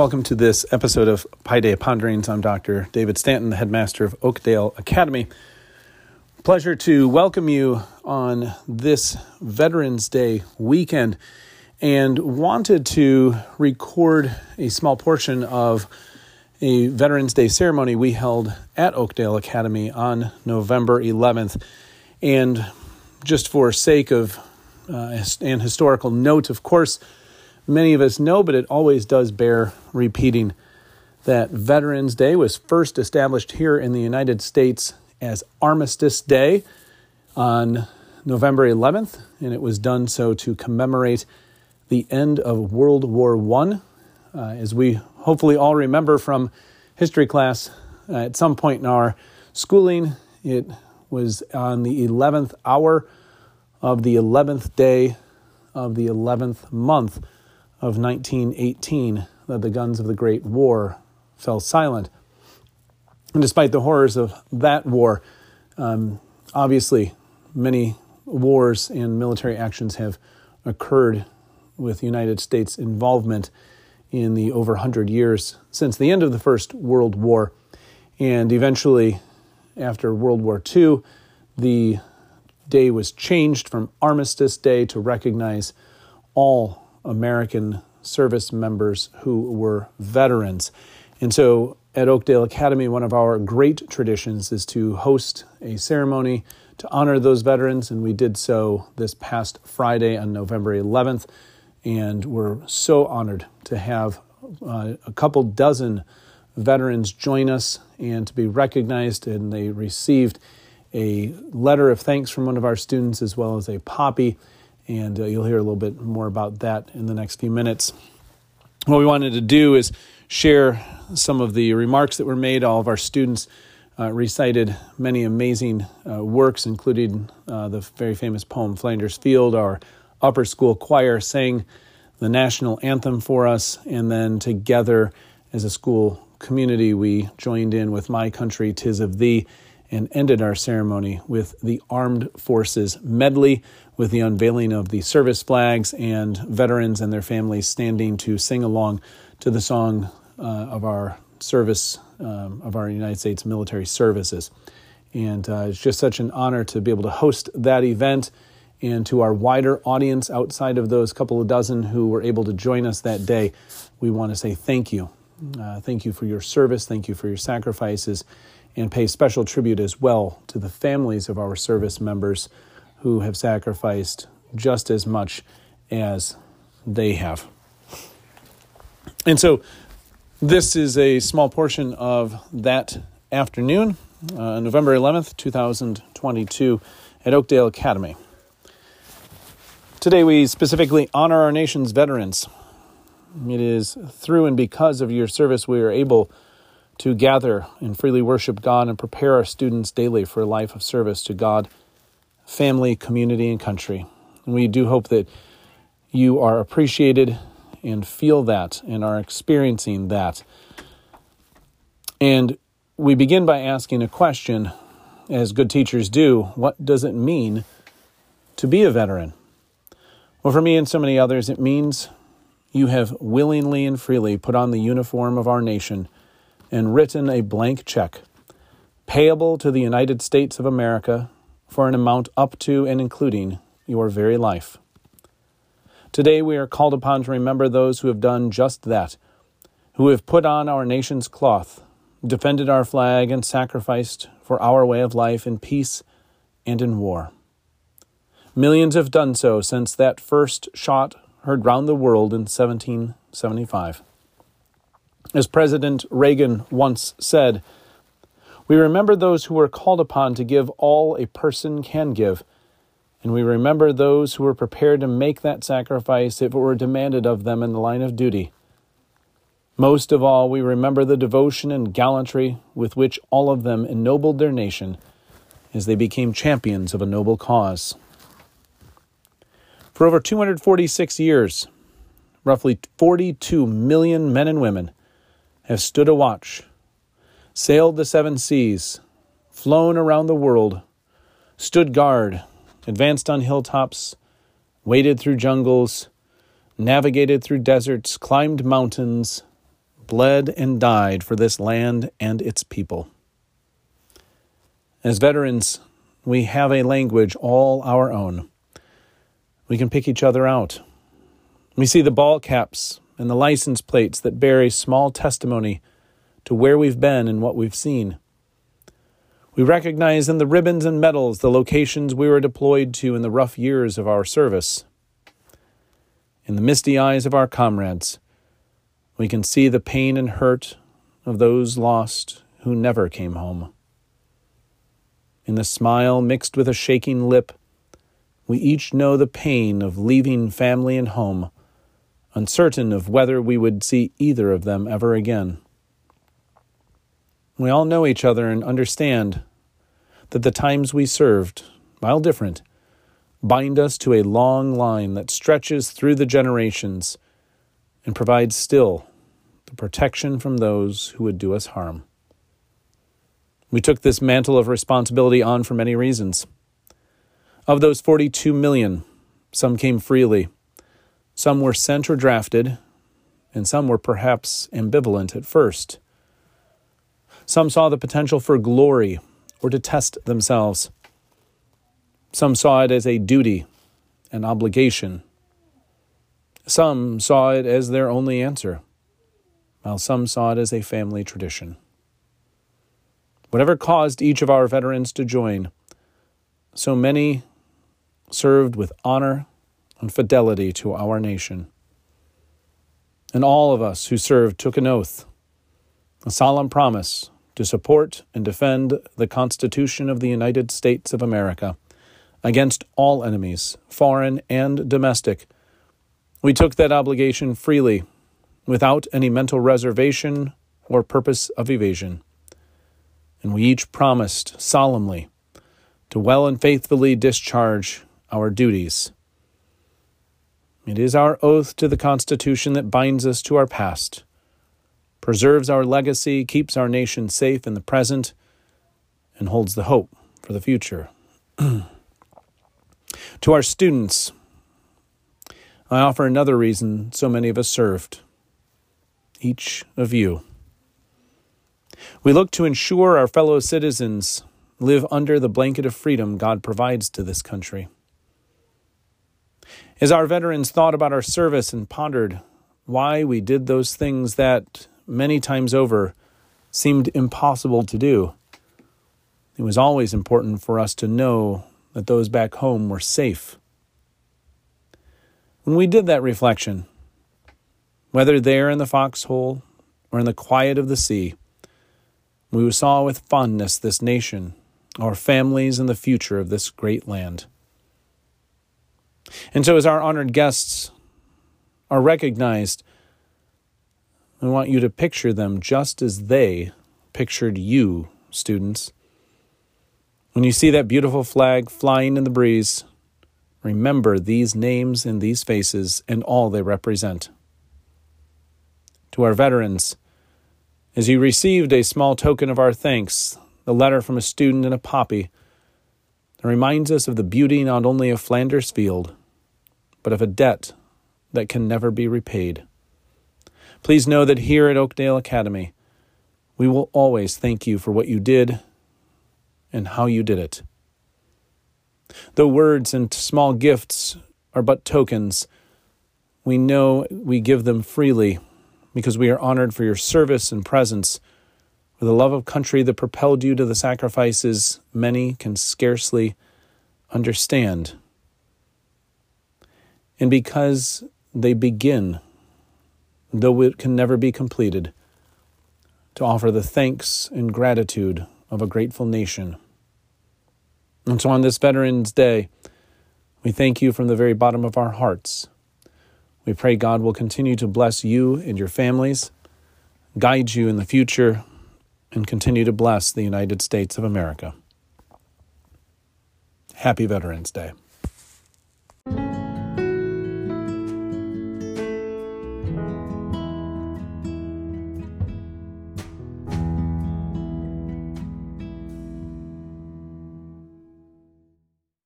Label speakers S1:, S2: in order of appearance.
S1: Welcome to this episode of Pi Day Ponderings. I'm Dr. David Stanton, the headmaster of Oakdale Academy. Pleasure to welcome you on this Veterans Day weekend and wanted to record a small portion of a Veterans Day ceremony we held at Oakdale Academy on November 11th. And just for sake of uh, an historical note, of course, many of us know, but it always does bear repeating that Veterans Day was first established here in the United States as Armistice Day on November 11th, and it was done so to commemorate the end of World War I. Uh, as we hopefully all remember from history class, uh, at some point in our schooling, it was on the 11th hour of the 11th day of the 11th month of 1918 that the guns of the Great War fell silent. And despite the horrors of that war, um, obviously many wars and military actions have occurred with United States involvement in the over 100 years since the end of the First World War. And eventually, after World War II, the day was changed from Armistice Day to recognize all American service members who were veterans. And so at Oakdale Academy, one of our great traditions is to host a ceremony to honor those veterans, and we did so this past Friday on November 11th. And we're so honored to have uh, a couple dozen veterans join us and to be recognized, and they received a letter of thanks from one of our students as well as a poppy. And uh, you'll hear a little bit more about that in the next few minutes. What we wanted to do is share some of the remarks that were made. All of our students uh, recited many amazing uh, works, including uh, the very famous poem Flanders Field. Our upper school choir sang the national anthem for us, and then together as a school community, we joined in with My Country, Tis of Thee and ended our ceremony with the Armed Forces medley, with the unveiling of the service flags and veterans and their families standing to sing along to the song uh, of our service, um, of our United States military services. And uh, it's just such an honor to be able to host that event. And to our wider audience outside of those couple of dozen who were able to join us that day, we want to say thank you. Uh, thank you for your service. Thank you for your sacrifices and pay special tribute as well to the families of our service members who have sacrificed just as much as they have. And so, this is a small portion of that afternoon, uh, November 11th, 2022, at Oakdale Academy. Today, we specifically honor our nation's veterans. It is through and because of your service we are able to gather and freely worship God and prepare our students daily for a life of service to God, family, community, and country. And we do hope that you are appreciated and feel that and are experiencing that. And we begin by asking a question, as good teachers do what does it mean to be a veteran? Well, for me and so many others, it means you have willingly and freely put on the uniform of our nation and written a blank check payable to the United States of America for an amount up to and including your very life. Today we are called upon to remember those who have done just that, who have put on our nation's cloth, defended our flag, and sacrificed for our way of life in peace and in war. Millions have done so since that first shot heard round the world in 1775. As President Reagan once said, we remember those who were called upon to give all a person can give, and we remember those who were prepared to make that sacrifice if it were demanded of them in the line of duty. Most of all, we remember the devotion and gallantry with which all of them ennobled their nation as they became champions of a noble cause. For over 246 years, roughly 42 million men and women have stood a watch, sailed the seven seas, flown around the world, stood guard, advanced on hilltops, waded through jungles, navigated through deserts, climbed mountains, bled and died for this land and its people. As veterans, we have a language all our own. We can pick each other out. We see the ball caps and the license plates that bear a small testimony to where we've been and what we've seen. We recognize in the ribbons and medals the locations we were deployed to in the rough years of our service. In the misty eyes of our comrades, we can see the pain and hurt of those lost who never came home. In the smile mixed with a shaking lip, we each know the pain of leaving family and home, uncertain of whether we would see either of them ever again. We all know each other and understand that the times we served, while different, bind us to a long line that stretches through the generations and provides still the protection from those who would do us harm. We took this mantle of responsibility on for many reasons. Of those 42 million, some came freely, some were sent or drafted, and some were perhaps ambivalent at first. Some saw the potential for glory or to test themselves. Some saw it as a duty, an obligation. Some saw it as their only answer, while some saw it as a family tradition. Whatever caused each of our veterans to join, so many served with honor and fidelity to our nation. And all of us who served took an oath, a solemn promise to support and defend the Constitution of the United States of America against all enemies, foreign and domestic. We took that obligation freely, without any mental reservation or purpose of evasion. And we each promised solemnly to well and faithfully discharge our duties. It is our oath to the Constitution that binds us to our past, preserves our legacy, keeps our nation safe in the present, and holds the hope for the future. To our students, I offer another reason so many of us served. Each of you. We look to ensure our fellow citizens live under the blanket of freedom God provides to this country. As our veterans thought about our service and pondered why we did those things that many times over seemed impossible to do, it was always important for us to know that those back home were safe. When we did that reflection, whether there in the foxhole or in the quiet of the sea, we saw with fondness this nation, our families, and the future of this great land. And so, as our honored guests are recognized, I want you to picture them just as they pictured you, students. When you see that beautiful flag flying in the breeze, remember these names and these faces and all they represent. To our veterans, as you received a small token of our thanks, the letter from a student and a poppy, that reminds us of the beauty not only of Flanders Field, but of a debt that can never be repaid. Please know that here at Oakdale Academy, we will always thank you for what you did and how you did it. Though words and small gifts are but tokens, we know we give them freely because we are honored for your service and presence, for the love of country that propelled you to the sacrifices many can scarcely understand. And because they begin, though it can never be completed, to offer the thanks and gratitude of a grateful nation. And so on this Veterans Day, we thank you from the very bottom of our hearts. We pray God will continue to bless you and your families, guide you in the future, and continue to bless the United States of America. Happy Veterans Day.